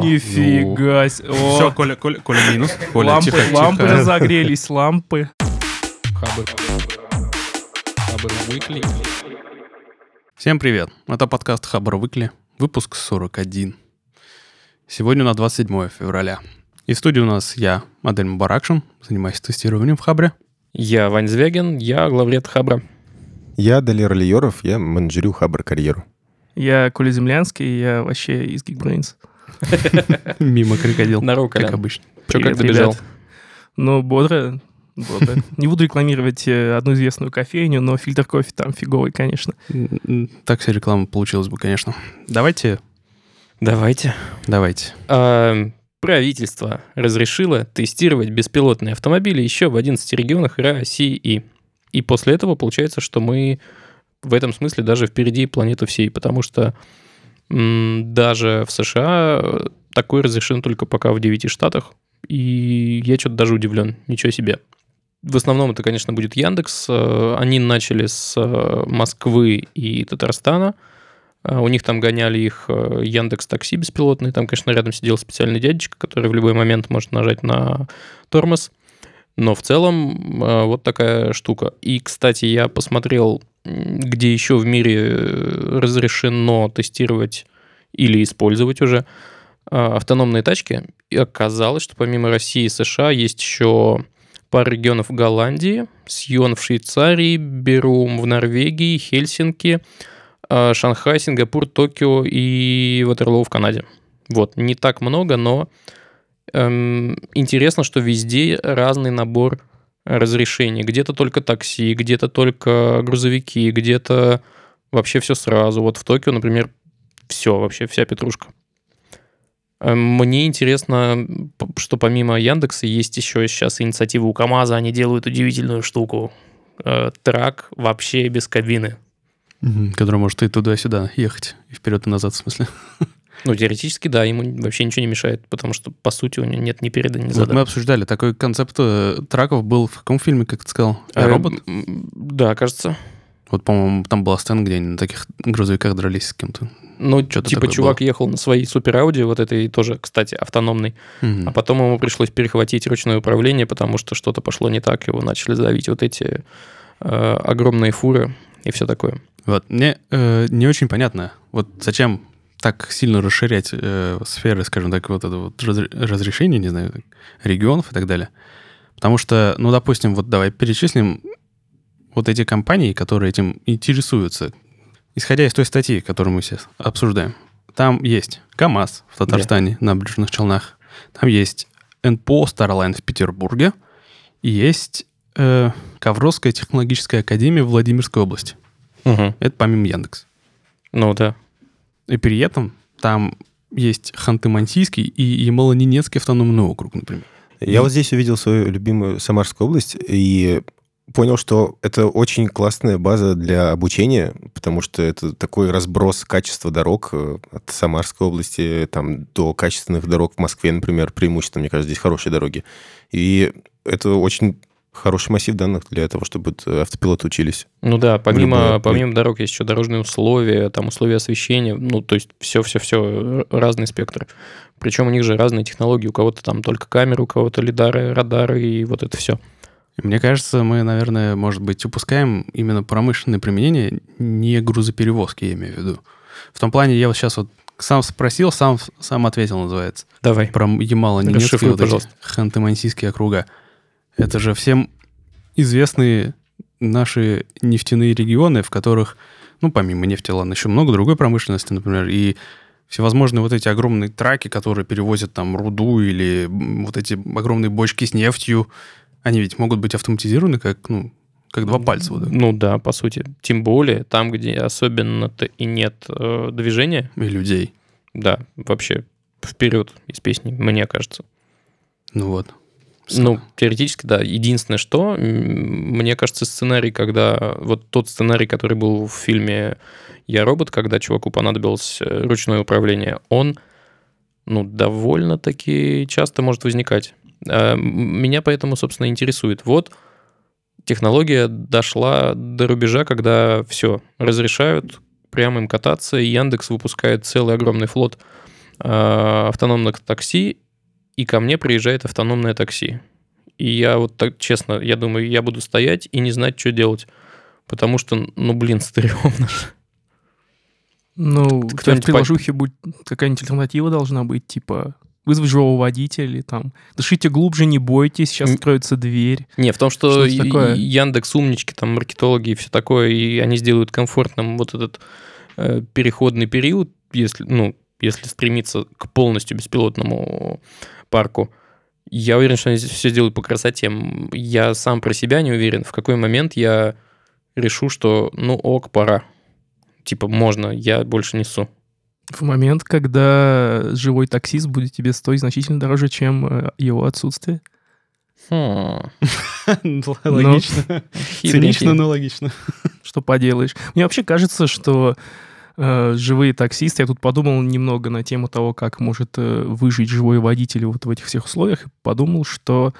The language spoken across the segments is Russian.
Нифига себе. Все, Коля, Коля, Коля минус. Коля, лампы, тихо, лампы тихо. разогрелись, лампы. Хабр. Хабр Weekly. Всем привет. Это подкаст Хабр Выкли, выпуск 41. Сегодня на 27 февраля. И в студии у нас я, Адель Мубаракшин, занимаюсь тестированием в Хабре. Я Вань Звягин, я главред Хабра. Я Далер Лиеров, я менеджерю Хабр карьеру. Я Коля Землянский, я вообще из Geekbrains. Мимо крокодил, Здорово, как Коля. обычно. Че, как ребят. Ну, бодро, бодро. Не буду рекламировать э, одну известную кофейню, но фильтр кофе там фиговый, конечно. Так вся реклама получилась бы, конечно. Давайте, Давайте. давайте. А, правительство разрешило тестировать беспилотные автомобили еще в 11 регионах России. И после этого получается, что мы в этом смысле даже впереди планеты всей, потому что даже в США э, такое разрешено только пока в 9 штатах, и я что-то даже удивлен, ничего себе. В основном это, конечно, будет Яндекс. Э, Они начали с э, Москвы и Татарстана. У них там гоняли их Яндекс Такси беспилотный. Там, конечно, рядом сидел специальный дядечка, который в любой момент может нажать на тормоз. Но в целом вот такая штука. И, кстати, я посмотрел, где еще в мире э, разрешено тестировать или использовать уже э, автономные тачки. И оказалось, что помимо России и США есть еще пара регионов Голландии, Сьон в Швейцарии, Берум в Норвегии, Хельсинки, э, Шанхай, Сингапур, Токио и Ватерлоу в Канаде. Вот, не так много, но эм, интересно, что везде разный набор разрешений. Где-то только такси, где-то только грузовики, где-то вообще все сразу. Вот в Токио, например, все, вообще вся петрушка. Эм, Мне интересно, что помимо Яндекса есть еще сейчас инициатива у КАМАЗа, они делают удивительную штуку. Э, Трак вообще без кабины. Который может и туда-сюда ехать, и вперед и назад, в смысле. Ну, теоретически, да, ему вообще ничего не мешает, потому что, по сути, у него нет ни переда, ни Вот зада. мы обсуждали, такой концепт э, траков был в каком фильме, как ты сказал? Э, Робот? Да, кажется. Вот, по-моему, там была сцена, где они на таких грузовиках дрались с кем-то. Ну, Что-то типа, чувак ехал на своей супер Ауди, вот этой тоже, кстати, автономной, Мгм. а потом ему пришлось перехватить ручное управление, потому что что-то пошло не так, его начали давить вот эти э, огромные фуры и все такое. Вот, мне э, не очень понятно, вот зачем так сильно расширять э, сферы, скажем так, вот это вот разре- разрешение, не знаю, регионов и так далее. Потому что, ну, допустим, вот давай перечислим вот эти компании, которые этим интересуются. Исходя из той статьи, которую мы сейчас обсуждаем, там есть КАМАЗ в Татарстане на Набережных Челнах, там есть НПО Starline в Петербурге, и есть э, Ковровская технологическая академия в Владимирской области. Это помимо Яндекс. Ну да. И при этом там есть Ханты-Мансийский и Ямало-Ненецкий автономный округ, например. Я вот здесь увидел свою любимую Самарскую область и понял, что это очень классная база для обучения, потому что это такой разброс качества дорог э, от Самарской области там, до качественных дорог в Москве, например, преимущественно, мне кажется, здесь хорошие дороги. И это очень хороший массив данных для того, чтобы э, автопилоты учились. Ну да, помимо, любое- помимо дорог есть еще дорожные условия, там условия освещения, ну то есть все-все-все, разный спектр. Причем у них же разные технологии, у кого-то там только камеры, у кого-то лидары, радары и вот это все. Мне кажется, мы, наверное, может быть, упускаем именно промышленное применение, не грузоперевозки, я имею в виду. В том плане, я вот сейчас вот сам спросил, сам, сам ответил, называется. Давай. Про Ямало-Ненецкий, Расшифруй, вот эти пожалуйста. Ханты-Мансийские округа. Это же всем известные наши нефтяные регионы, в которых, ну, помимо нефти, ладно, еще много другой промышленности, например, и всевозможные вот эти огромные траки, которые перевозят там руду или вот эти огромные бочки с нефтью, они ведь могут быть автоматизированы как, ну, как два пальца. Вот. Ну да, по сути. Тем более там, где особенно-то и нет э, движения, и людей. да, вообще вперед из песни, мне кажется. Ну вот. Ну, теоретически, да. Единственное, что, мне кажется, сценарий, когда... Вот тот сценарий, который был в фильме «Я робот», когда чуваку понадобилось э, ручное управление, он, ну, довольно-таки часто может возникать. М, Меня поэтому, собственно, интересует. Вот технология дошла до рубежа, когда все, разрешают прямо им кататься, и Яндекс выпускает целый огромный флот э, автономных такси, и ко мне приезжает автономное такси. И я вот так, честно, я думаю, я буду стоять и не знать, что делать. Потому что, ну, блин, стрёмно. же. Ну, у тебя в приложухе будет какая-нибудь альтернатива должна быть, типа вызвать живого водителя или там дышите глубже, не бойтесь, сейчас откроется дверь. Не, в том, что Что-то и- такое. Яндекс умнички, там маркетологи и все такое, и они сделают комфортным вот этот э, переходный период, если, ну, если стремиться к полностью беспилотному парку. Я уверен, что они здесь все сделают по красоте. Я сам про себя не уверен, в какой момент я решу, что ну ок, пора. Типа, можно, я больше несу. В момент, когда живой таксист будет тебе стоить значительно дороже, чем э, его отсутствие. Хм, Логично. хитренький. Цинично, но логично. Что поделаешь? Мне вообще кажется, что э, живые таксисты, я тут подумал немного на тему того, как может э, выжить живой водитель вот в этих всех условиях, и подумал, что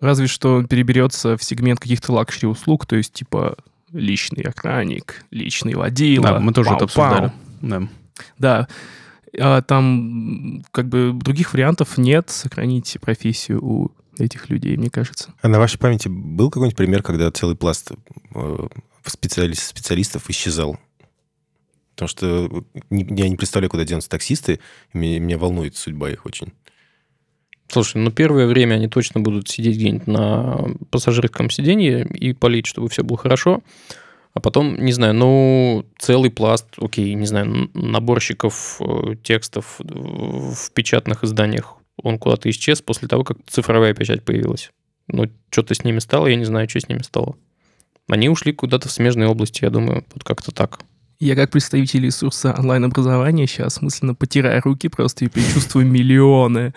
разве что он переберется в сегмент каких-то luxury услуг, то есть типа личный охранник, личный водила. Да, мы тоже это пау-пау. обсуждали. Да. Да. А там как бы других вариантов нет сохранить профессию у этих людей, мне кажется. А на вашей памяти был какой-нибудь пример, когда целый пласт э, специали- специалистов исчезал? Потому что не- я не представляю, куда денутся таксисты, и меня, меня волнует судьба их очень. Слушай, ну первое время они точно будут сидеть где-нибудь на пассажирском сиденье и полить, чтобы все было хорошо. А потом, не знаю, ну, целый пласт, окей, не знаю, наборщиков э, текстов в печатных изданиях, он куда-то исчез после того, как цифровая печать появилась. Ну, что-то с ними стало, я не знаю, что с ними стало. Они ушли куда-то в смежные области, я думаю, вот как-то так. Я как представитель ресурса онлайн-образования сейчас мысленно потираю руки просто и предчувствую миллионы.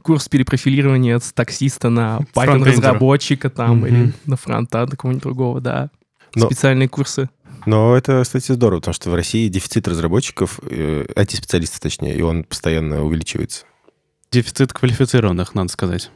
Курс перепрофилирования с таксиста на Python-разработчика там или на фронта, на какого-нибудь другого, да. Но- Специальные курсы. Но это, кстати, здорово, потому что в России дефицит разработчиков, э, IT-специалистов точнее, и он постоянно увеличивается. Дефицит квалифицированных, надо сказать.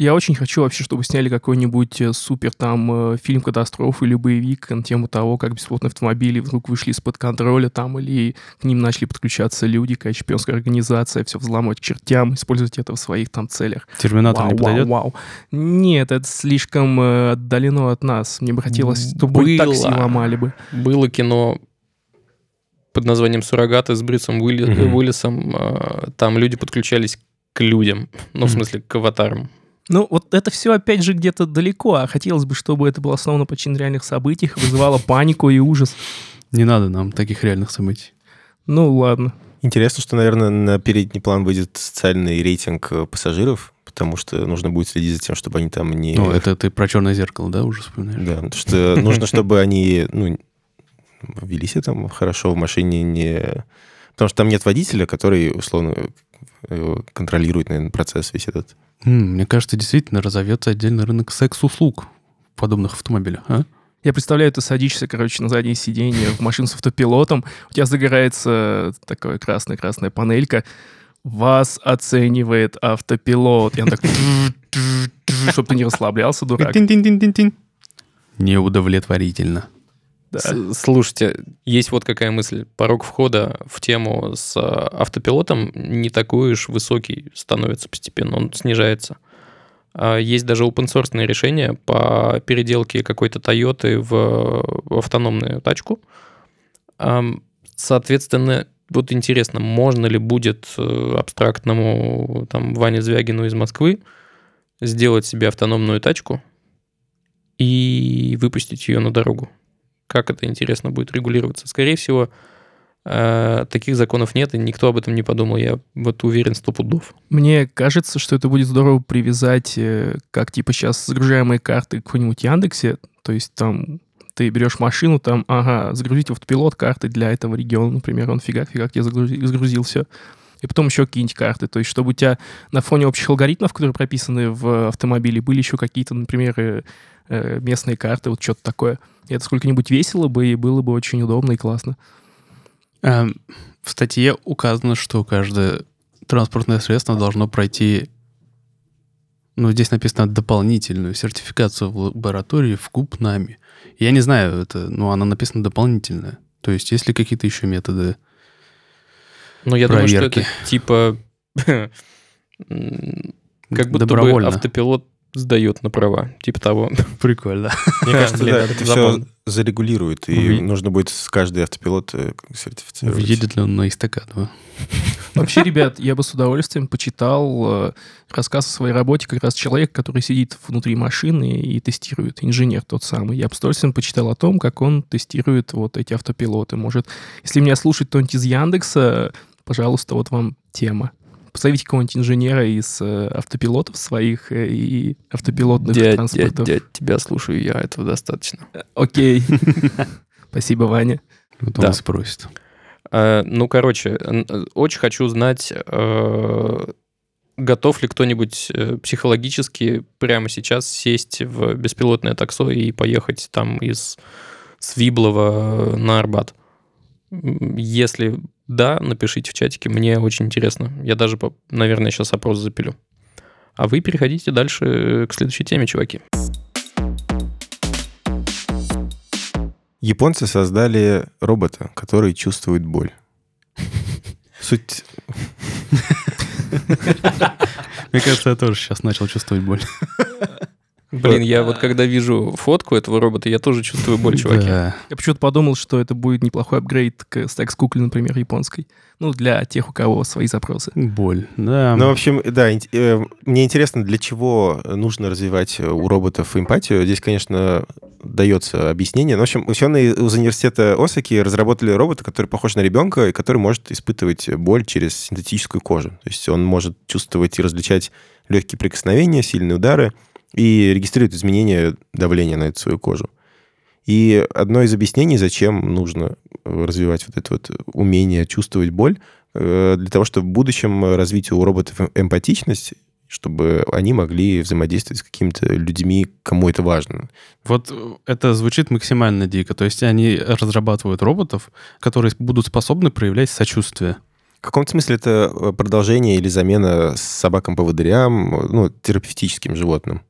Я очень хочу вообще, чтобы сняли какой-нибудь э, супер там э, фильм катастрофы или боевик на тему того, как беспилотные автомобили вдруг вышли из-под контроля там, или к ним начали подключаться люди, какая чемпионская организация, все взламывать к чертям, использовать это в своих там целях. Терминатор Вау, не вау, подойдет? вау. Нет, это слишком э, отдалено от нас. Мне бы хотелось, чтобы Было. такси ломали бы. Было кино под названием «Суррогаты» с Брюсом. Уиллисом. э, Там люди подключались к людям, ну, в смысле, к аватарам. Ну, вот это все опять же где-то далеко, а хотелось бы, чтобы это было основано почти на реальных событиях, вызывало панику и ужас. Не надо нам таких реальных событий. Ну, ладно. Интересно, что, наверное, на передний план выйдет социальный рейтинг э, пассажиров, потому что нужно будет следить за тем, чтобы они там не... Ну, это ты про черное зеркало, да, уже вспоминаешь? Да, потому что нужно, чтобы они ну, вели себя там хорошо в машине, не... Потому что там нет водителя, который, условно, э, контролирует, наверное, процесс весь этот. Мне кажется, действительно разовьется отдельный рынок секс-услуг в подобных автомобилях, а? Я представляю, ты садишься, короче, на заднее сиденье в машину с автопилотом, у тебя загорается такая красная-красная панелька, вас оценивает автопилот. И он так... Чтобы ты не расслаблялся, дурак. Неудовлетворительно. Да. Слушайте, есть вот какая мысль. Порог входа в тему с э, автопилотом не такой уж высокий становится постепенно, он снижается. А Есть даже open-source решения по переделке какой-то Toyota в автономную тачку. Соответственно, вот интересно, можно ли будет э, абстрактному там Ване Звягину из Москвы сделать себе автономную тачку и выпустить ее на дорогу? Как это, интересно, будет регулироваться? Скорее всего, э, таких законов нет, и никто об этом не подумал. Я вот уверен сто пудов. Мне кажется, что это будет здорово привязать, э, как типа сейчас загружаемые карты к какой-нибудь Яндексе, то есть там ты берешь машину, там, ага, загрузить автопилот карты для этого региона, например, он фигак тебе загрузил, загрузил все. И потом еще какие-нибудь карты. То есть, чтобы у тебя на фоне общих алгоритмов, которые прописаны в автомобиле, были еще какие-то, например, э, э, местные карты, вот что-то такое. И это сколько-нибудь весело бы, и было бы очень удобно и классно. Эм, В статье указано, что каждое транспортное средство должно пройти, ну, здесь написано дополнительную сертификацию в лаборатории в КУП нами. Я не знаю, это, ну, она написана дополнительная. То есть есть ли какие-то еще методы? Но я думаю, что Проверки. это типа... Как будто бы автопилот сдает на права. Типа того. Прикольно. Мне кажется, Блин, да, это все забавно. зарегулирует, и нужно будет с каждый автопилот э, сертифицировать. Въедет ли он на эстакаду? Вообще, ребят, я бы с удовольствием почитал э, рассказ о своей работе как раз человек, который сидит внутри машины и тестирует, инженер тот самый. Я бы с удовольствием почитал о том, как он тестирует вот эти автопилоты. Может, если меня слушает кто-нибудь из Яндекса, пожалуйста, вот вам тема. Позовите какого-нибудь инженера из э, автопилотов своих э, и автопилотных Дядь, дядь, транспортов. дядь, тебя слушаю я, этого достаточно. Окей. Спасибо, Ваня. Вот он Да. спросит. Э, Ну, короче, э, очень хочу знать, э, готов ли кто-нибудь э, психологически прямо сейчас сесть в беспилотное таксо и поехать там из Свиблова на Арбат. Если да, напишите в чатике, мне очень интересно. Я даже, наверное, сейчас опрос запилю. А вы переходите дальше э, к следующей теме, чуваки. Японцы создали робота, который чувствует боль. Суть... Мне кажется, я тоже сейчас начал чувствовать боль. Блин, я вот когда вижу фотку этого робота, я тоже чувствую боль, чуваки. Да. Я почему-то подумал, что это будет неплохой апгрейд к Stacks Кукле, например, японской. Ну, для тех, у кого свои запросы. Боль. Да. Ну, в общем, да, э, мне интересно, для чего нужно развивать э, у роботов эмпатию. Здесь, конечно, дается объяснение. Но, в общем, ученые из университета Осаки разработали робота, который похож на ребенка и который может испытывать боль через синтетическую кожу. То есть он может чувствовать и различать легкие прикосновения, сильные удары и регистрирует изменения давления на эту свою кожу. И одно из объяснений, зачем нужно э, развивать вот это вот умение чувствовать боль, э, для того, чтобы в будущем развить у роботов эм- эмпатичность, чтобы они могли взаимодействовать с какими-то людьми, кому это важно. Вот э, это звучит максимально дико. То есть они разрабатывают роботов, которые будут способны проявлять сочувствие. В каком-то смысле это продолжение или замена собакам-поводырям, ну, терапевтическим животным.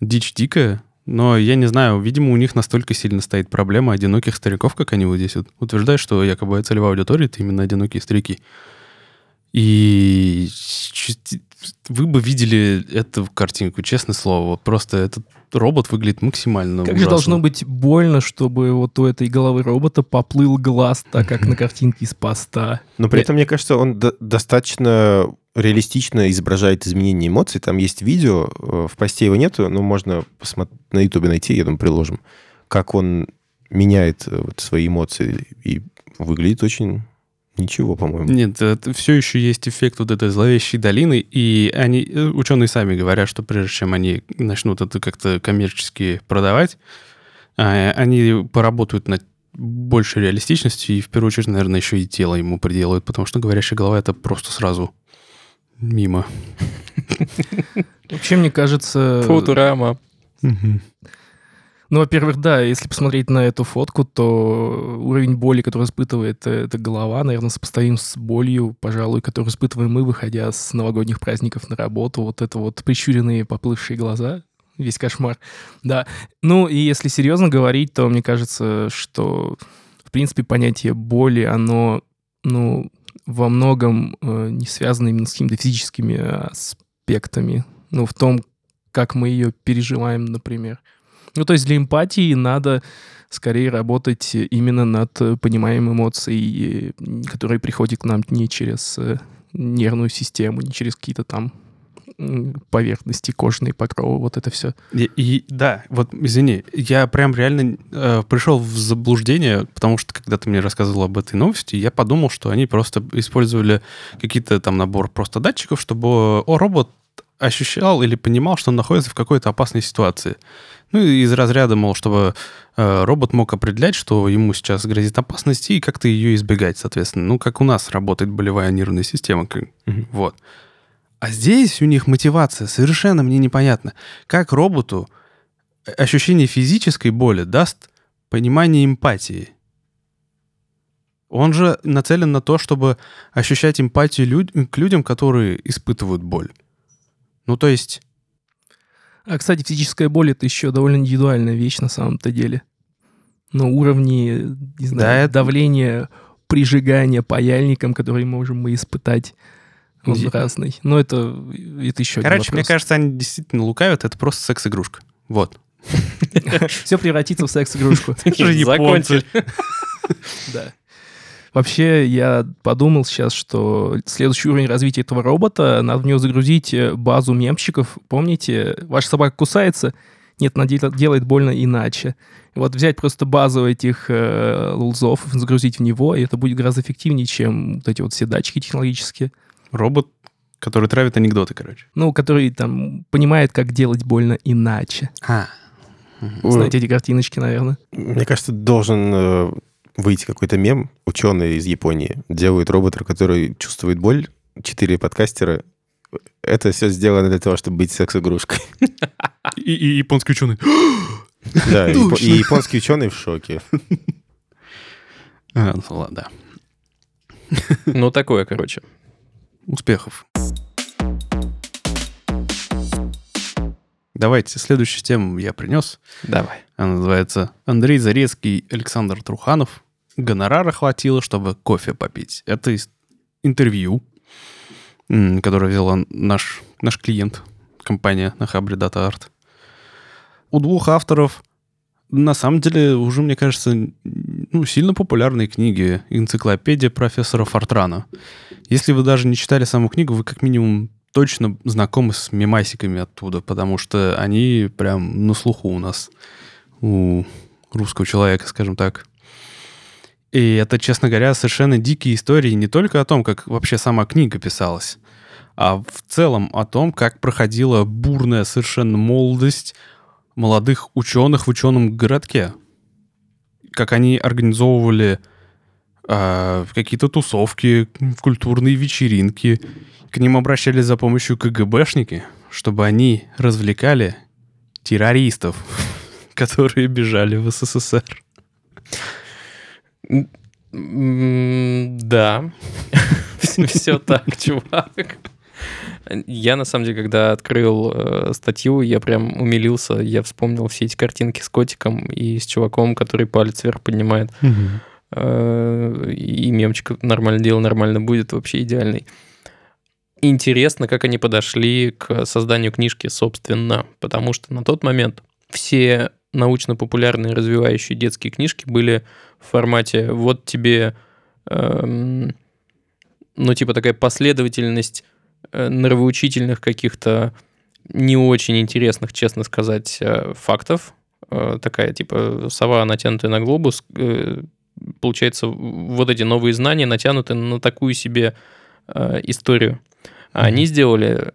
Дичь дикая, но я не знаю, видимо, у них настолько сильно стоит проблема одиноких стариков, как они вот здесь вот утверждают, что якобы целевая аудитория — это именно одинокие старики. И вы бы видели эту картинку, честное слово. Вот просто этот робот выглядит максимально Как же ужасно. должно быть больно, чтобы вот у этой головы робота поплыл глаз, так как на картинке из поста. Но при этом, мне кажется, он до- достаточно реалистично изображает изменения эмоций. Там есть видео, э, в посте его нету, но можно посмотреть, на ютубе найти, я думаю, приложим, как он меняет э, вот свои эмоции. И выглядит очень ничего, по-моему. Нет, все еще есть эффект вот этой зловещей долины, и они, э, ученые сами говорят, что прежде чем они начнут это как-то коммерчески продавать, а, они поработают над большей реалистичностью, и в первую очередь, наверное, еще и тело ему приделают, потому что говорящая голова — это просто сразу мимо. Вообще, мне кажется... Футурама. Ну, во-первых, да, если посмотреть на эту фотку, то уровень боли, который испытывает эта голова, наверное, сопоставим с болью, пожалуй, которую испытываем мы, выходя с новогодних праздников на работу. Вот это вот прищуренные поплывшие глаза, весь кошмар. Да. Ну, и если серьезно говорить, то мне кажется, что, в принципе, понятие боли, оно, ну, во многом э, не связано именно с какими-то физическими аспектами. Ну, в том, как мы ее переживаем, например. Ну, то есть для эмпатии надо скорее работать именно над пониманием эмоций, э, которые приходят к нам не через э, нервную систему, не через какие-то там поверхности, кожные покровы, вот это все. И, и да, вот извини, я прям реально э, пришел в заблуждение, потому что когда ты мне рассказывал об этой новости, я подумал, что они просто использовали какие-то там набор просто датчиков, чтобы о, робот ощущал или понимал, что он находится в какой-то опасной ситуации. Ну, из разряда, мол, чтобы э, робот мог определять, что ему сейчас грозит опасность, и как-то ее избегать, соответственно. Ну, как у нас работает болевая нервная система. как- Мгм. Вот. А здесь у них мотивация совершенно мне непонятна. Как роботу ощущение физической боли даст понимание эмпатии? Он же нацелен на то, чтобы ощущать эмпатию люд- к людям, которые испытывают боль. Ну, то есть, А, кстати, физическая боль — это еще довольно индивидуальная вещь на самом-то деле. На уровне, не знаю, Да, это- давления прижигания паяльником, который можем мы испытать. Он Ди- разный. Но это, это еще Короче, мне кажется, они действительно лукавят, это просто секс-игрушка. Вот. все превратится в секс-игрушку. Закончили. Да. Вообще, я подумал сейчас, что следующий уровень развития этого робота, надо в него загрузить э, базу мемчиков. Помните, ваша собака кусается? Нет, она дел- делает больно иначе. Вот взять просто базу этих э, лулзов, загрузить в него, и это будет гораздо эффективнее, чем вот эти вот все датчики технологические. Робот, который травит анекдоты, короче. Ну, который там понимает, как делать больно иначе. А. Знаете эти картиночки, наверное. Мне кажется, должен э, выйти какой-то мем. Ученые из Японии делают робота, который чувствует боль. Четыре подкастера. Это все сделано для того, чтобы быть секс-игрушкой. И, и японский ученый. Да, и япо- и японские ученые в шоке. А, ну ладно. Ну, такое, короче. Успехов. Давайте, следующую тему я принес. Давай. Она называется «Андрей Зарецкий, Александр Труханов. Гонорара хватило, чтобы кофе попить». Это интервью, которое взял он- наш, наш клиент, компания на Хабре Data Art. У двух авторов на самом деле уже, мне кажется, ну, сильно популярные книги. Энциклопедия профессора Фортрана. Если вы даже не читали саму книгу, вы как минимум точно знакомы с мемасиками оттуда, потому что они прям на слуху у нас, у русского человека, скажем так. И это, честно говоря, совершенно дикие истории не только о том, как вообще сама книга писалась, а в целом о том, как проходила бурная совершенно молодость молодых ученых в ученом городке. Как они организовывали а, какие-то тусовки, культурные вечеринки. К ним обращались за помощью КГБшники, чтобы они развлекали террористов, которые бежали в СССР. Да. Все так, чувак. Я, на самом деле, когда открыл э, статью, я прям умилился. Я вспомнил все эти картинки с котиком и с чуваком, который палец вверх поднимает. Э, И мемчик нормально дело, нормально будет, вообще идеальный. Интересно, как они подошли к созданию книжки, собственно, потому что на тот момент все научно-популярные развивающие детские книжки были в формате вот тебе, эм, ну, типа такая последовательность нравоучительных каких-то не очень интересных, честно сказать, э, фактов. Э, такая, типа, сова, натянутая на глобус. э, получается, вот эти новые знания натянуты на такую себе э, историю. А они сделали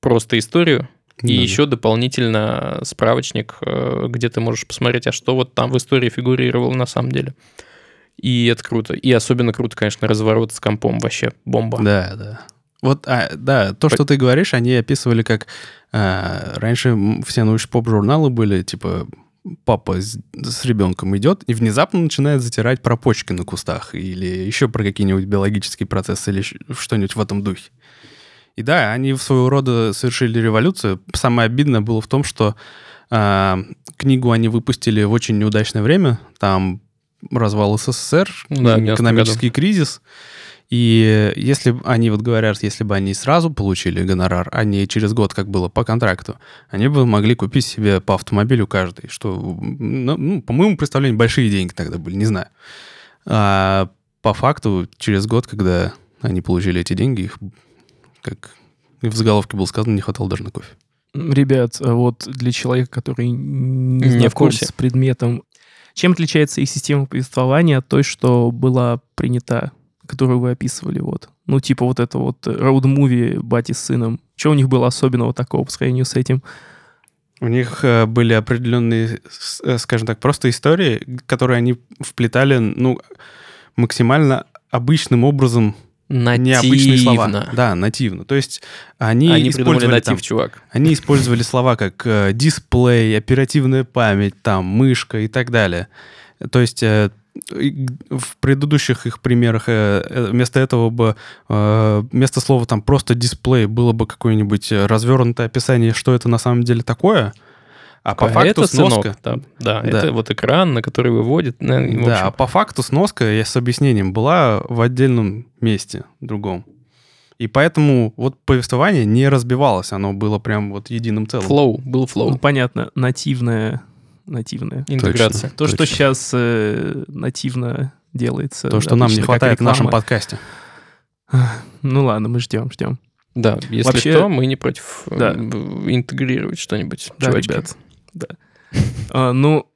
просто историю, и Да-да. еще дополнительно справочник, э, где ты можешь посмотреть, а что вот там в истории фигурировало на самом деле. И это круто. И особенно круто, конечно, разворот с компом. Вообще бомба. Да, да. Вот, а, да, то, что ты говоришь, они описывали как... а, раньше все научно-поп-журналы были, типа, папа с, с ребенком идет и внезапно начинает затирать про почки на кустах или еще про какие-нибудь биологические процессы или что-нибудь в этом духе. И да, они в своего рода совершили революцию. Самое обидное было в том, что а, книгу они выпустили в очень неудачное время. Там развал СССР, Да, в 90-м экономический кризис. И если они вот говорят, если бы они сразу получили гонорар, а не через год, как было по контракту, они бы могли купить себе по автомобилю каждый, что, ну, по моему представлению, большие деньги тогда были, не знаю. А по факту, через год, когда они получили эти деньги, их, как в заголовке было сказано, не хватало даже на кофе. Ребят, а вот для человека, который не, Не знаком курсе. с предметом, чем отличается их система повествования от той, что была принята, которую вы описывали? Вот. Ну, типа вот это вот роуд-муви бати с сыном. Что у них было особенного такого по сравнению с этим? У них э, были определенные, э, скажем так, просто истории, которые они вплетали, ну, максимально обычным образом, необычные слова. Нативно. Да, нативно. То есть они, Они придумали использовали натив, там- чувак. Они использовали слова как э, дисплей, оперативная память, там, мышка и так далее. То есть э, в предыдущих их примерах э, э, вместо этого бы, э, вместо слова там просто дисплей было бы какое-нибудь развернутое описание, что это на самом деле такое. А по А факту это сноска... сынок, да, да, Да. это вот экран, на который выводит. ну, в Да, общем, а по факту сноска я с объяснением была в отдельном месте, другом. И поэтому вот повествование не разбивалось, оно было прям вот единым целым. flow, был Ну, flow. понятно, нативная, нативная. Интеграция. То, что Точно. сейчас э, нативно делается. То, что нам не хватает в нашем подкасте. Ну ладно, мы ждем, ждем. Да, если Вообще- что, мы не против э, Да. интегрировать что-нибудь. Да, чувачки. ребят. Да. А, ну,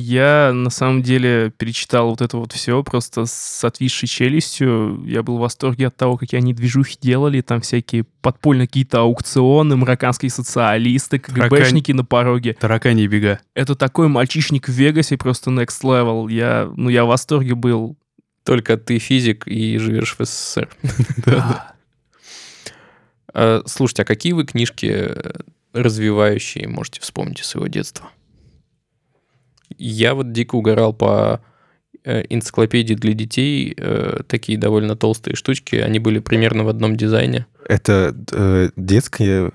я на самом деле перечитал вот это вот все просто с отвисшей челюстью. Я был в восторге от того, какие они движухи делали. Там всякие подпольно какие-то аукционы, марокканские социалисты, КГБшники на пороге. Таракани бега. Это такой мальчишник в Вегасе, просто next level. Я, ну, я в восторге был. Только ты физик и живешь в СССР. Да. А, Слушайте, а какие вы книжки э, развивающие можете вспомнить из своего детства? Я вот дико угорал по э, энциклопедии для детей. э, Такие довольно толстые штучки. Они были примерно в одном дизайне. Это э, детская,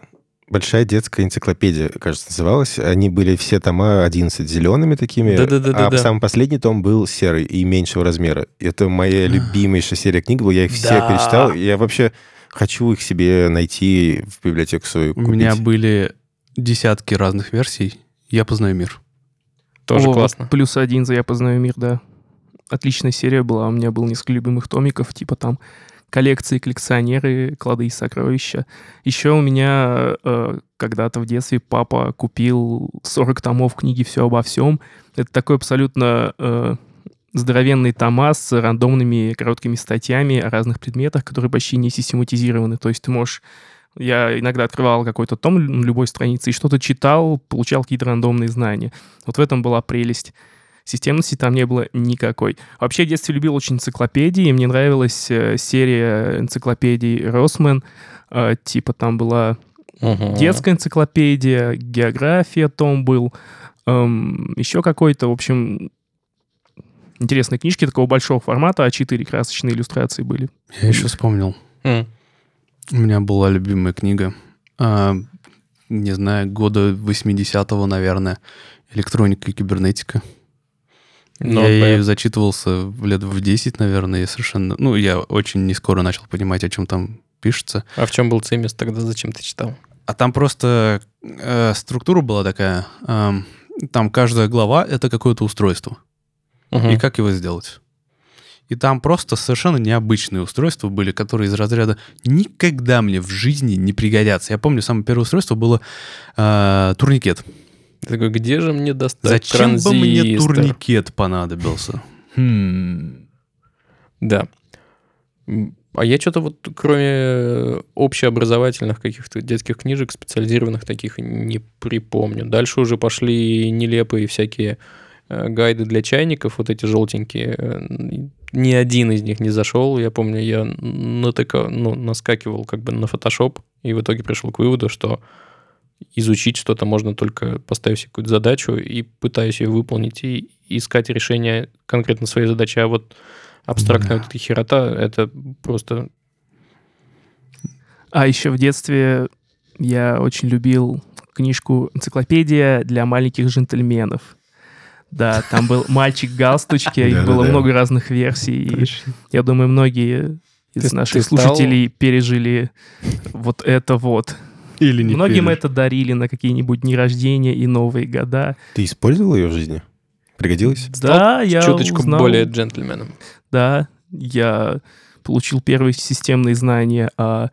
большая детская энциклопедия, кажется, называлась. Они были все тома 11 зелеными такими, Да-да-да-да-да. а самый последний том был серый и меньшего размера. Это моя любимейшая серия книг была, я их все Да. перечитал. Я вообще хочу их себе найти в библиотеку свою У купить. меня были десятки разных версий. Я познаю мир. Тоже О, классно. Плюс один за «Я познаю мир», да. Отличная серия была. У меня был несколько любимых томиков, типа там коллекции, коллекционеры, клады и сокровища. Еще у меня э, когда-то в детстве папа купил 40 томов книги «Все обо всем». Это такой абсолютно э, здоровенный тома с рандомными короткими статьями о разных предметах, которые почти не систематизированы. То есть ты можешь... Я иногда открывал какой-то том на любой странице и что-то читал, получал какие-то рандомные знания. Вот в этом была прелесть. Системности там не было никакой. Вообще, в детстве любил очень энциклопедии. Мне нравилась э, серия энциклопедий Росмен. Э, типа там была Мгм. детская энциклопедия, география том был, эм, еще какой-то, в общем, интересные книжки такого большого формата, А4 красочные иллюстрации были. Я еще вспомнил. М. У меня была любимая книга. а, не знаю, года 80-го, наверное. Электроника и кибернетика. Ну, я ею зачитывался лет в 10, наверное, и совершенно... Ну, я очень не скоро начал понимать, о чем там пишется. А в чем был цимис тогда? Зачем ты читал? А там просто э, структура была такая. эм, там каждая глава — это какое-то устройство. Мгм. И как его сделать? И там просто совершенно необычные устройства были, которые из разряда никогда мне в жизни не пригодятся. Я помню, самое первое устройство было э, турникет. Ты такой, где же мне достать Зачем бы мне транзистор? турникет понадобился? Хм. Да. А я что-то вот, кроме общеобразовательных каких-то детских книжек, специализированных таких, не припомню. Дальше уже пошли нелепые всякие гайды для чайников, вот эти желтенькие. Э, Ни один из них не зашел. Я помню, я натыка, ну, наскакивал как бы на фотошоп, и в итоге пришел к выводу, что изучить что-то можно только поставив себе какую-то задачу и пытаясь ее выполнить, и искать решение конкретно своей задачи. А вот абстрактная Да. вот эта херота, это просто... А еще в детстве я очень любил книжку «Энциклопедия для маленьких джентльменов». Да, там был мальчик в галстучке, их было много разных версий. и я думаю, многие из наших слушателей пережили вот это вот. Или не Многим это дарили на какие-нибудь дни рождения и Новые года. Ты использовал ее в жизни? Пригодилось? Да, я чуточку более джентльменом. Да, я получил первые системные знания о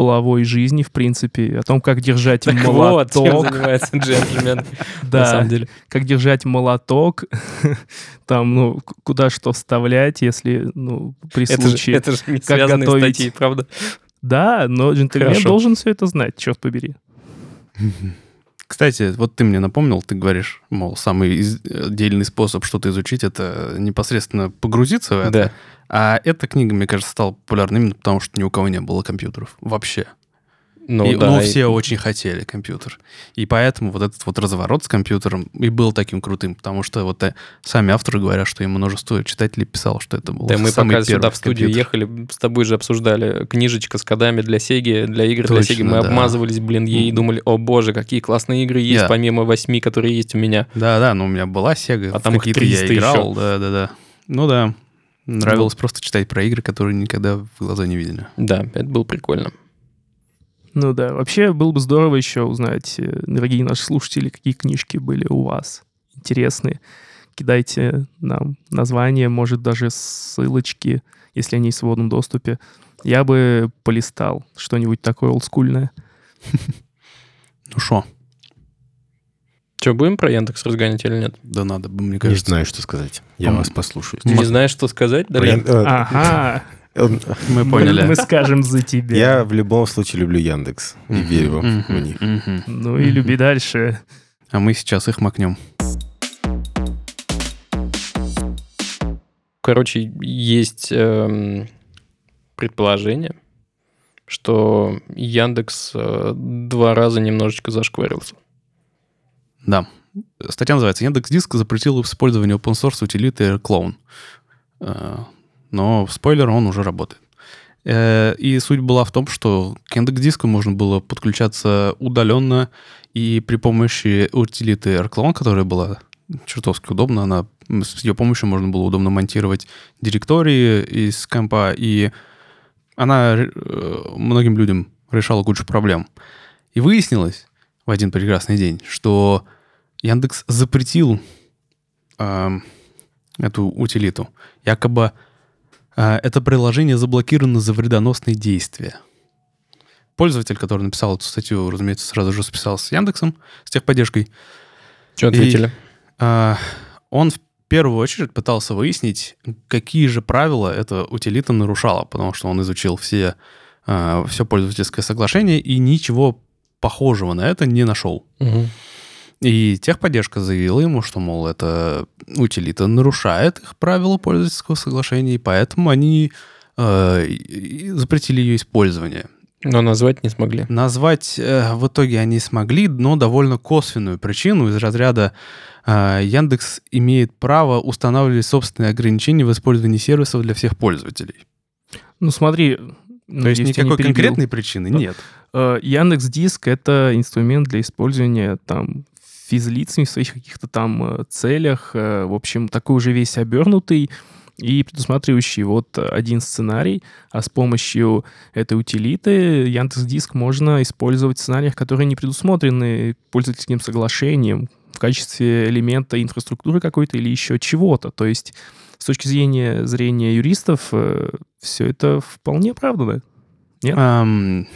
половой жизни, в принципе, о том, как держать Так вот, чем молоток. занимается джентльмен, на да, самом деле. как держать молоток, там, ну, куда что вставлять, если, ну, при Это же, случае. это же не как связанные готовить. статьи, правда? Да, но джентльмен Хорошо. должен все это знать, черт побери. Кстати, вот ты мне напомнил, ты говоришь, мол, самый из- отдельный способ что-то изучить, это непосредственно погрузиться в это. Да. А эта книга, мне кажется, стала популярной именно потому, что ни у кого не было компьютеров. Вообще. Ну, и, да, ну, и- все очень хотели компьютер. И поэтому вот этот вот разворот с компьютером и был таким крутым, потому что вот э, сами авторы говорят, что им множество читателей писало, что это был Да, мы пока сюда в студию компьютер. ехали, с тобой же обсуждали книжечка с кодами для Сеги, для игр для Точно, Сеги. Мы да. обмазывались, блин, ей и думали, о боже, какие классные игры есть, Я- помимо восьми, которые есть у меня. Да-да, ну у меня была Sega, А там их какие-то я 300 играл, да-да-да. Ну да, нравилось просто читать про игры, которые никогда в глаза не видели. Да, это было прикольно. Ну да, вообще было бы здорово еще узнать, э, дорогие наши слушатели, какие книжки были у вас интересные. Кидайте нам названия, может даже ссылочки, если они в свободном доступе. Я бы полистал что-нибудь такое олдскульное. Ну шо, Что, будем про Яндекс разгонять или нет? да надо бы, мне Не кажется. знаю, что сказать. Я вас послушаю. Не знаешь, что сказать, э, Ага, Мы поняли. мы скажем за тебя. Я в любом случае люблю Яндекс и верю в них. Ну и люби дальше. А мы сейчас их макнем. Короче, есть эм, предположение, что Яндекс э, два раза немножечко зашкварился. Да. Статья называется «Яндекс Диск запретил использование open source утилиты Clone». Э, Но, спойлер, он уже работает. Э, И суть была в том, что к Диску можно было подключаться удаленно и при помощи утилиты AirClone, которая была чертовски удобна, она, с ее помощью можно было удобно монтировать директории из компа, и она э, многим людям решала кучу проблем. И выяснилось в один прекрасный день, что Яндекс запретил эм, эту утилиту. Якобы э, это приложение заблокировано за вредоносные действия. Пользователь, который написал эту статью, разумеется, сразу же списался с Яндексом, с техподдержкой. Что ответили? А, Он в первую очередь пытался выяснить, какие же правила эта утилита нарушала, потому что он изучил все, а, все пользовательское соглашение и ничего похожего на это не нашел. Мгм. И техподдержка заявила ему, что, мол, эта утилита нарушает их правила пользовательского соглашения, и поэтому они э, запретили ее использование. Но назвать не смогли. Назвать э, в итоге они смогли, но довольно косвенную причину из разряда э, Яндекс имеет право устанавливать собственные ограничения в использовании сервисов для всех пользователей. Ну смотри, То есть никакой конкретной причины нет. Э, Яндекс Диск это инструмент для использования там физлицами в своих каких-то там э, целях. Э, В общем, такой уже весь обернутый и предусматривающий вот один сценарий, а с помощью этой утилиты Яндекс Диск можно использовать в сценариях, которые не предусмотрены пользовательским соглашением в качестве элемента инфраструктуры какой-то или еще чего-то. То есть с точки зрения, зрения юристов все это вполне оправдано. Нет? Н-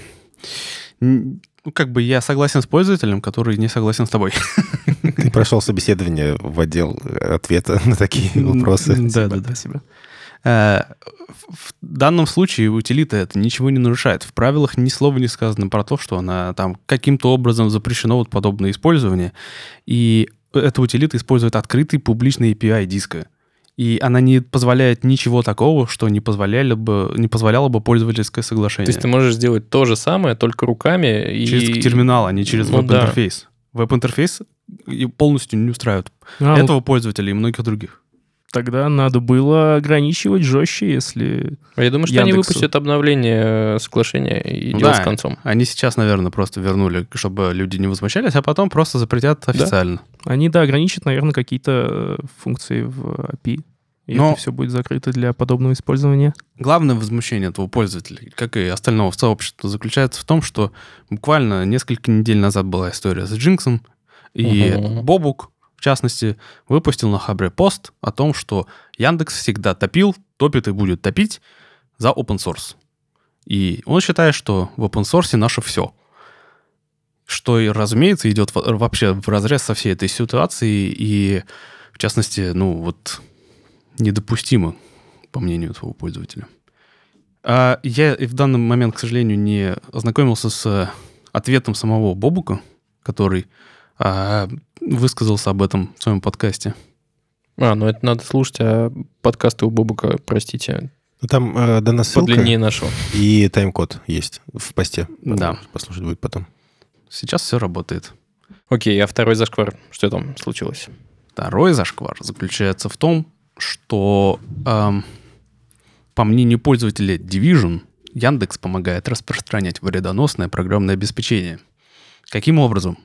ну, как бы я согласен с пользователем, который не согласен с тобой. Ты прошел собеседование в отдел ответа на такие вопросы. Да, да, да. Спасибо. Э, В в данном случае утилита это ничего не нарушает. В правилах ни слова не сказано про то, что она там каким-то образом запрещено вот подобное использование. И эта утилита использует открытый публичный API диска. И она не позволяет ничего такого, что не, позволяли бы, не позволяло бы пользовательское соглашение. То есть ты можешь сделать то же самое, только руками и... Через терминал, а не через Ну да. веб-интерфейс. Веб-интерфейс и полностью не устраивает А, этого пользователя и многих других. Тогда надо было ограничивать жестче, если... А Я думаю, что они Яндексу. выпустят обновление э, соглашения и дело да. с концом. Они сейчас, наверное, просто вернули, чтобы люди не возмущались, а потом просто запретят официально. Они, да, ограничат, наверное, какие-то э, функции в API. И Но- это все будет закрыто для подобного использования. Главное возмущение этого пользователя, как и остального сообщества, заключается в том, что буквально несколько недель назад была история с Джинксом, и Мгм. Бобук, в частности, выпустил на Хабре пост о том, что Яндекс всегда топил, топит и будет топить за open source. И он считает, что в open source наше все. Что, и, разумеется, идет во- вообще в разрез со всей этой ситуацией, и, в частности, ну, вот недопустимо, по мнению этого пользователя. А я в данный момент, к сожалению, не ознакомился с ответом самого Бобука, который а, высказался об этом в своем подкасте. А, ну это надо слушать, а подкасты у Бобука, простите, Ну, там э, дана ссылка Подлиннее нашего. и тайм-код есть в посте. Да. Послушать будет потом. Сейчас все работает. Окей, а второй зашквар, что там случилось? Второй зашквар заключается в том, что, эм, по мнению пользователя Division, Яндекс помогает распространять вредоносное программное обеспечение. Каким образом?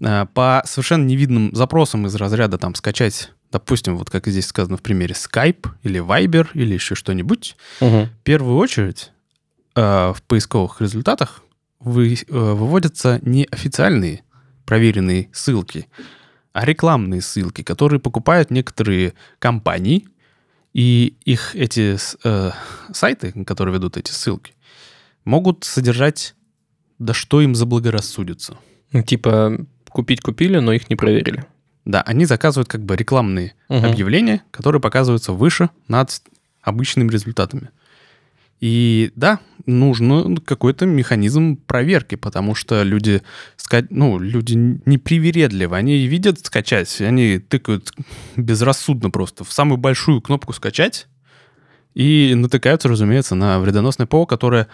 Э, По совершенно невидным запросам из разряда там скачать, допустим, вот как здесь сказано в примере, Skype или Viber или еще что-нибудь, в первую очередь э, в поисковых результатах вы, э, выводятся не официальные проверенные ссылки, а рекламные ссылки, которые покупают некоторые компании, и их эти э, сайты, которые ведут эти ссылки, могут содержать да что им заблагорассудится. Ну, Типа, купить купили, но их не проверили. Да, они заказывают как бы рекламные Мгм. объявления, которые показываются выше над обычными результатами. И да, нужно какой-то механизм проверки, потому что люди, ну, люди непривередливы, они видят скачать, они тыкают безрассудно просто в самую большую кнопку скачать и натыкаются, разумеется, на вредоносное ПО, которое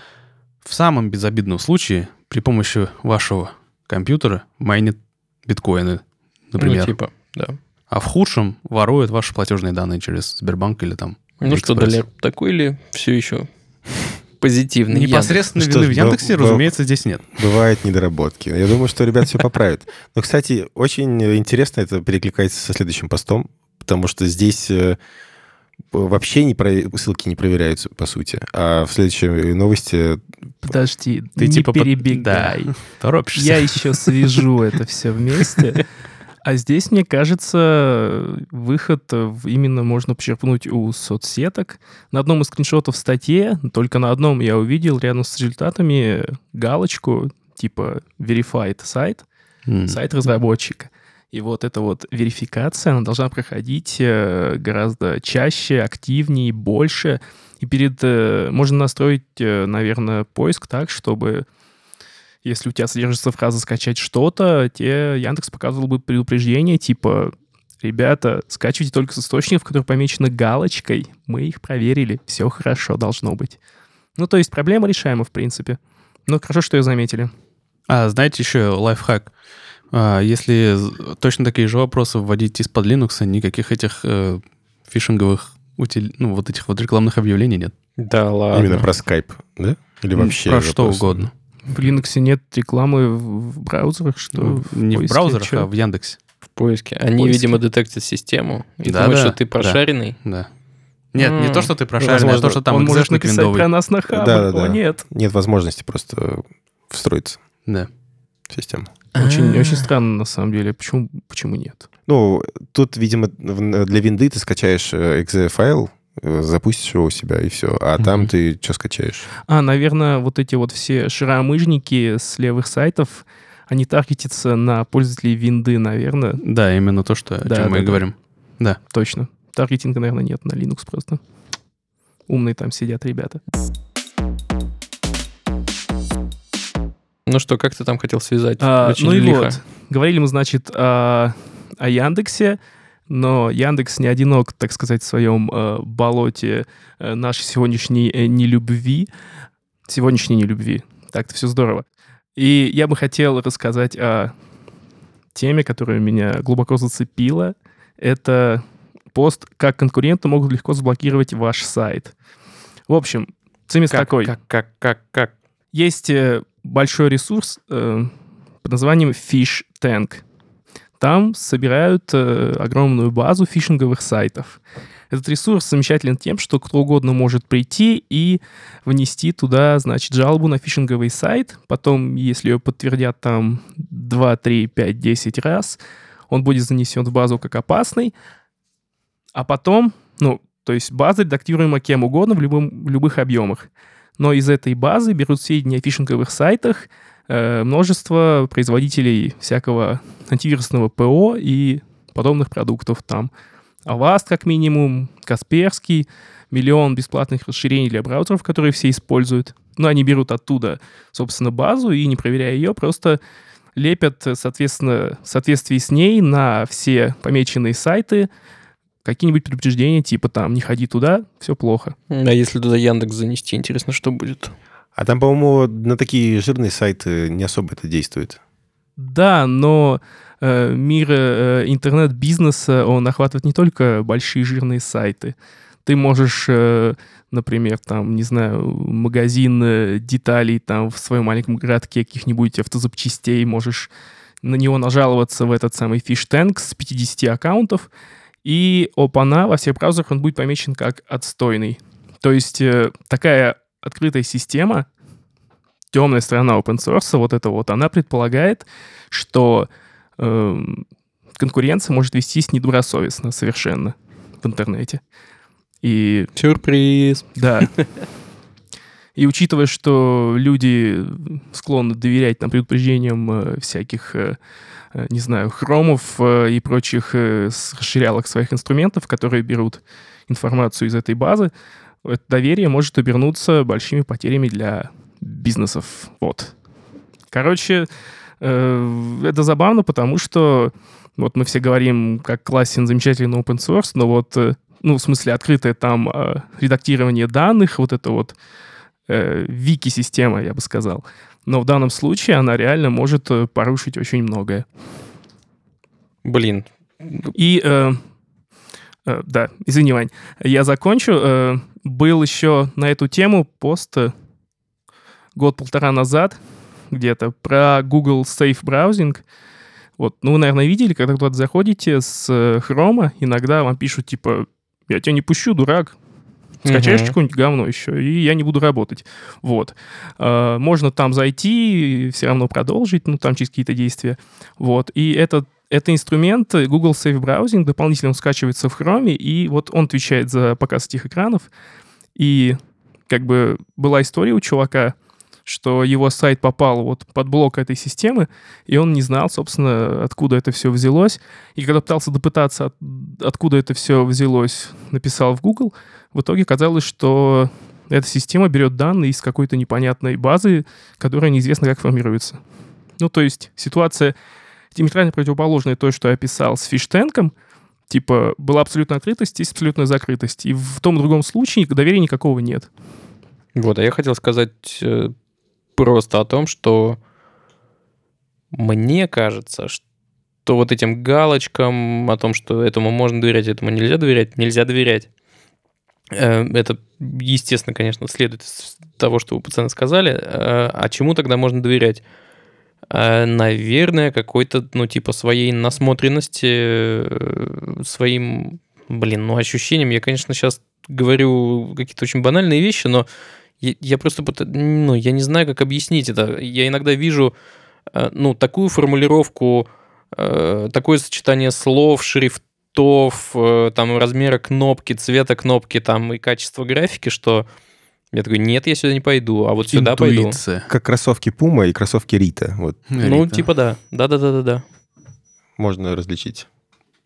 в самом безобидном случае при помощи вашего компьютера майнит биткоины, например. Ну, типа, да. А в худшем ворует ваши платежные данные через Сбербанк или там. Ну что. Далер, такой ли все еще позитивный Непосредственно Что вины ж, в Яндексе, б- б- разумеется, здесь нет. Бывают недоработки. Я думаю, что ребят все поправят. Но, кстати, очень интересно это перекликается со следующим постом, потому что здесь э, вообще не про- ссылки не проверяются, по сути. А в следующей новости Подожди, Ты не типа перебегай. Торопишься. Я еще свяжу это все вместе. А здесь, мне кажется, выход именно можно почерпнуть у соцсеток. На одном из скриншотов в статье, только на одном я увидел рядом с результатами галочку типа verified сайт, М. сайт разработчика. И вот эта вот верификация, она должна проходить э, гораздо чаще, активнее, больше. И перед... э, Можно настроить, э, наверное, поиск так, чтобы если у тебя содержится фраза «скачать что-то», тебе Яндекс показывал бы предупреждение типа «Ребята, скачивайте только с источников, которые помечены галочкой. Мы их проверили. Все хорошо должно быть». Ну, то есть проблема решаема, в принципе. Ну, хорошо, что ее заметили. А, знаете, еще лайфхак. А, Если точно такие же вопросы вводить из-под Linux, никаких этих э, фишинговых утиль- ну, вот этих вот рекламных объявлений нет. Да ладно. именно про скайп, да? Или вообще? Про что вопрос? угодно. В Linux нет рекламы в, в браузерах, что Ну, не в поиске браузерах, чё? а в Яндексе. В поиске. Они, поиске. видимо, детектят систему и Да, думают, да, что ты да. прошаренный. Да. Нет, не М. то, что ты прошаренный, а возможно, то, что там Он может написать виндовый. про нас на хабр. Да-да-да. О, нет. Нет возможности просто встроиться Да. В систему. Очень, А. очень странно, на самом деле. Почему, почему нет? Ну, тут, видимо, для винды ты скачаешь э, exe-файл, э, запустишь его у себя, и все. А там ты что скачаешь? А, наверное, вот эти вот все шаромыжники с левых сайтов, они таргетятся на пользователей винды, наверное. Да, именно то, что, о Да, чем мы да, и да. говорим. Точно. Таргетинга, наверное, нет на Linux просто. Умные там сидят ребята. Ну что, как ты там хотел связать? А, Очень ну и лихо. вот. Говорили мы, значит, о, о Яндексе, но Яндекс не одинок, так сказать, в своем э, болоте э, нашей сегодняшней э, нелюбви. Сегодняшней нелюбви. Так-то все здорово. И я бы хотел рассказать о теме, которая меня глубоко зацепила. Это пост «Как конкуренты могут легко заблокировать ваш сайт». В общем, цимис Как, такой. как, как, как, как? Есть э, большой ресурс э, под названием Fish Tank. Там собирают э, огромную базу фишинговых сайтов. Этот ресурс замечателен тем, что кто угодно может прийти и внести туда, значит, жалобу на фишинговый сайт. Потом, если ее подтвердят там 2, 3, 5, 10 раз, он будет занесен в базу как опасный. А потом, ну, то есть база редактируема кем угодно в, любом, в любых объемах. Но из этой базы берут сведения о фишинговых сайтах, э, множество производителей всякого антивирусного ПО и подобных продуктов там. Avast, как минимум, Касперский, миллион бесплатных расширений для браузеров, которые все используют. Но они берут оттуда, собственно, базу и, не проверяя ее, просто лепят, соответственно, в соответствии с ней на все помеченные сайты какие-нибудь предупреждения, типа там, не ходи туда, все плохо. А если туда Яндекс занести, интересно, что будет? А там, по-моему, на такие жирные сайты не особо это действует. Да, но э, мир э, интернет-бизнеса, он охватывает не только большие жирные сайты. Ты можешь, э, например, там, не знаю, магазин э, деталей там в своем маленьком городке каких-нибудь автозапчастей, можешь на него нажаловаться в этот самый Fish Tank с 50 аккаунтов, и опана во всех браузерах он будет помечен как отстойный. То есть э, такая открытая система, темная сторона open source, вот это вот, она предполагает, что э, конкуренция может вестись недобросовестно совершенно в интернете. И Сюрприз. да. И учитывая, что люди склонны доверять там предупреждениям э, всяких, э, э, не знаю, хромов и прочих расширялок своих инструментов, которые берут информацию из этой базы, это доверие может обернуться большими потерями для бизнесов. Вот. Короче, это забавно, потому что вот мы все говорим, как классен замечательный open source, но вот, ну, в смысле, открытое там редактирование данных, вот это вот э, вики-система, я бы сказал. Но в данном случае она реально может э, порушить очень многое. Блин, И, э, э, да, извини, Вань, я закончу. Э, был еще на эту тему пост э, год-полтора назад где-то про Google Safe Browsing. Вот, ну, вы, наверное, видели, когда куда-то заходите с э, хрома, иногда вам пишут, типа, я тебя не пущу, дурак, скачаешь Мгм. какое-нибудь говно еще, и я не буду работать. Вот. Э, можно там зайти все равно продолжить, ну, там через какие-то действия. Вот. И этот это инструмент Google Safe Browsing, дополнительно он скачивается в Chrome, и вот он отвечает за показ этих экранов. И как бы была история у чувака, что его сайт попал вот под блок этой системы, и он не знал, собственно, откуда это все взялось. И когда пытался допытаться, от- откуда это все взялось, написал в Google, в итоге казалось, что эта система берет данные из какой-то непонятной базы, которая неизвестно как формируется. Ну, то есть ситуация диаметрально противоположная той, что я описал с фиштенком. Типа, была абсолютная открытость, есть абсолютная закрытость. И в том и другом случае доверия никакого нет. Вот, а я хотел сказать э, просто о том, что мне кажется, что вот этим галочкам о том, что этому можно доверять, этому нельзя доверять, нельзя доверять. Э, Это, естественно, конечно, следует из того, что вы, пацаны, сказали. Э, А чему тогда можно доверять? Э, Наверное, какой-то, ну, типа, своей насмотренности, своим, блин, ну, ощущениям. Я, конечно, сейчас говорю какие-то очень банальные вещи, но я, я просто, ну, я не знаю, как объяснить это. Я иногда вижу, ну, такую формулировку, такое сочетание слов, шрифтов, э, там, размера кнопки, цвета кнопки, там, и качества графики, что я такой, нет, я сюда не пойду, а вот сюда пойду. Интуиция. Как кроссовки Puma и кроссовки Рита. Вот Ну, Рита. типа да. Да-да-да-да-да. можно различить.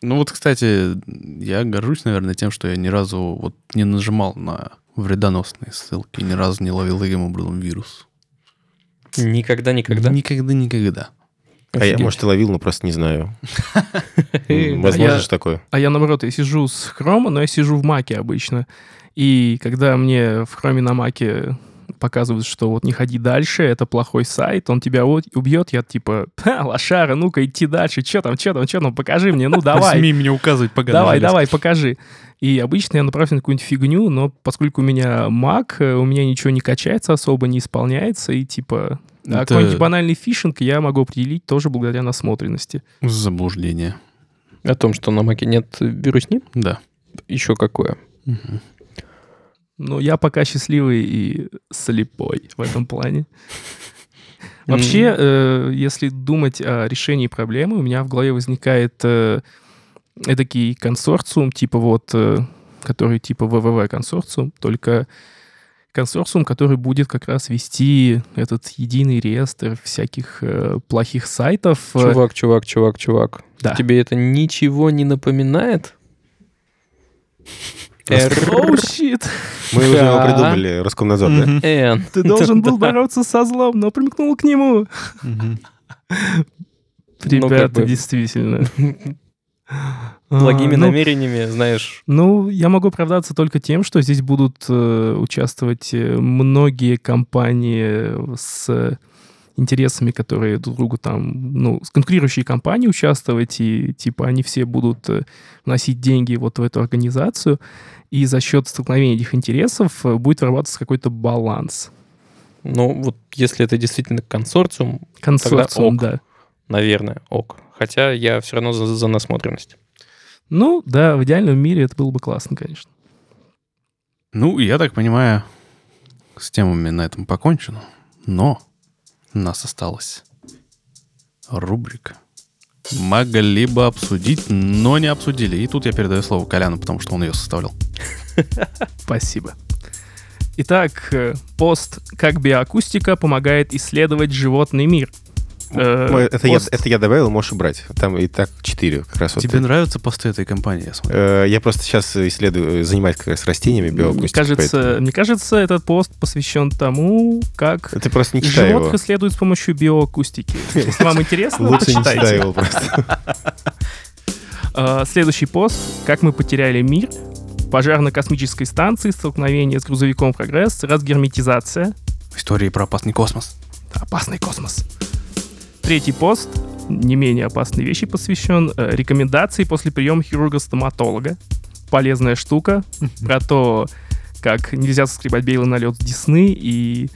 Ну вот, кстати, я горжусь, наверное, тем, что я ни разу вот не нажимал на вредоносные ссылки, ни разу не ловил таким образом вирус. Никогда-никогда. Никогда, никогда. А я, может, и ловил, но просто не знаю. Да, Возможно же такое. А я, наоборот, я сижу с Chrome, но я сижу в Маке обычно. И когда мне в Chrome на Маке показывают, что вот не ходи дальше, это плохой сайт, он тебя вот убьет, я типа, «Ха, лошара, ну-ка идти дальше, что там, что там, что там, покажи мне, ну давай. Смей мне указывать, на Давай, давай, покажи. И обычно я направлен на какую-нибудь фигню, но поскольку у меня Mac, э, у меня ничего не качается, особо не исполняется, и типа... а Это- какой-нибудь банальный фишинг я могу определить тоже благодаря насмотренности. Заблуждение. О том, что на Маке нет вирусни? Да. Еще какое? Мгм. Но я пока счастливый и слепой в этом плане. Вообще, э, если думать о решении проблемы, у меня в голове возникает э, эдакий консорциум, типа вот, э, который типа ВВВ консорциум, только консорциум, который будет как раз вести этот единый реестр всяких э, плохих сайтов. Чувак, чувак, чувак, чувак. Да. Тебе это ничего не напоминает? Оу, щит! Мы уже его придумали, Роскомнадзор, да? Ты должен был бороться со злом, но примкнул к нему. Ребята, действительно. Благими А, ну, намерениями, знаешь, Ну, я могу оправдаться только тем, что здесь будут э, участвовать э, многие компании с интересами, которые друг другу там, ну, с конкурирующие компании участвовать, и типа они все будут э, вносить деньги вот в эту организацию, и за счет столкновения этих интересов э, будет вырабатываться какой-то баланс. ну вот если это действительно консорциум, Консорциум, ок. да. наверное, ок. Хотя я все равно за, за насмотренность. Ну, да, в идеальном мире это было бы классно, конечно. Ну, я так понимаю, с темами на этом покончено. Но у нас осталась рубрика. Могли бы обсудить, но не обсудили. И тут я передаю слово Коляну, потому что он ее составлял. Спасибо. Итак, э, пост «Как биоакустика помогает исследовать животный мир». Э, Это я, пост- это я добавил, можешь убрать. Там и так четыре как раз вот. Тебе нравятся посты этой компании, я смотрю? Э, Я просто сейчас исследую, занимаюсь как раз растениями Мне биоакустикой. кажется, поэтому- мне кажется, этот пост посвящен тому, как Ты просто не читай животных его. исследуют с помощью биоакустики. Если вам интересно, Лучше не читай его просто. Э, Следующий пост «Как мы потеряли мир». Пожар на космической станции, столкновение с грузовиком «Прогресс», разгерметизация, Истории про опасный космос. опасный космос. Третий пост, не менее опасной вещи посвящен, э, рекомендации после приема хирурга-стоматолога. Полезная штука про то, как нельзя соскребать белый налет с десны и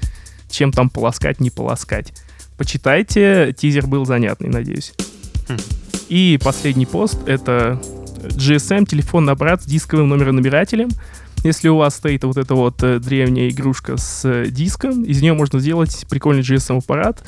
чем там полоскать, не полоскать. Почитайте, тизер был занятный, надеюсь. Хм. И последний пост — это GSM, телефонный аппарат с дисковым номеронабирателем. Если у вас стоит вот эта вот э, древняя игрушка с э, диском, из нее можно сделать прикольный GSM-аппарат.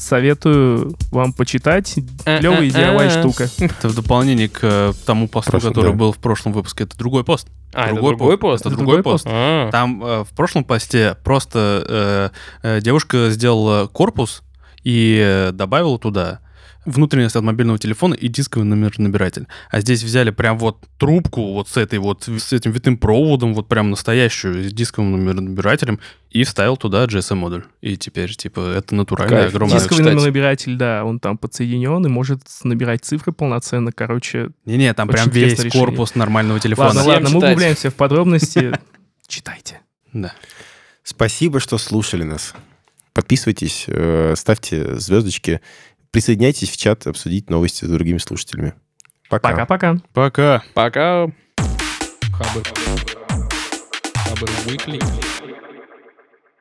Советую вам почитать. Клевая DIY штука. Это в дополнение к э, тому посту, Прошлом, который да. был в прошлом выпуске. Это другой пост. А, это Другой другой пост. пост? Это Это другой другой пост. А, Там э, в прошлом посте просто э, э, девушка сделала корпус и э, добавила туда внутренность от мобильного телефона и дисковый номер набиратель. А здесь взяли прям вот трубку вот с этой вот, с этим витым проводом, вот прям настоящую, с дисковым номеронабирателем, и вставил туда GSM-модуль. И теперь, типа, это натуральная Кайф. огромная... Дисковый читать. номеронабиратель, да, он там подсоединен и может набирать цифры полноценно. Короче, Не-не, там прям весь решение. корпус нормального телефона. ладно, ладно, мы углубляемся в подробности. Читайте. Да. Спасибо, что слушали нас. Подписывайтесь, э, ставьте звездочки, присоединяйтесь в чат обсудить новости с другими слушателями. Пока. Пока-пока. Пока. Пока. Хабр. Хабр Weekly.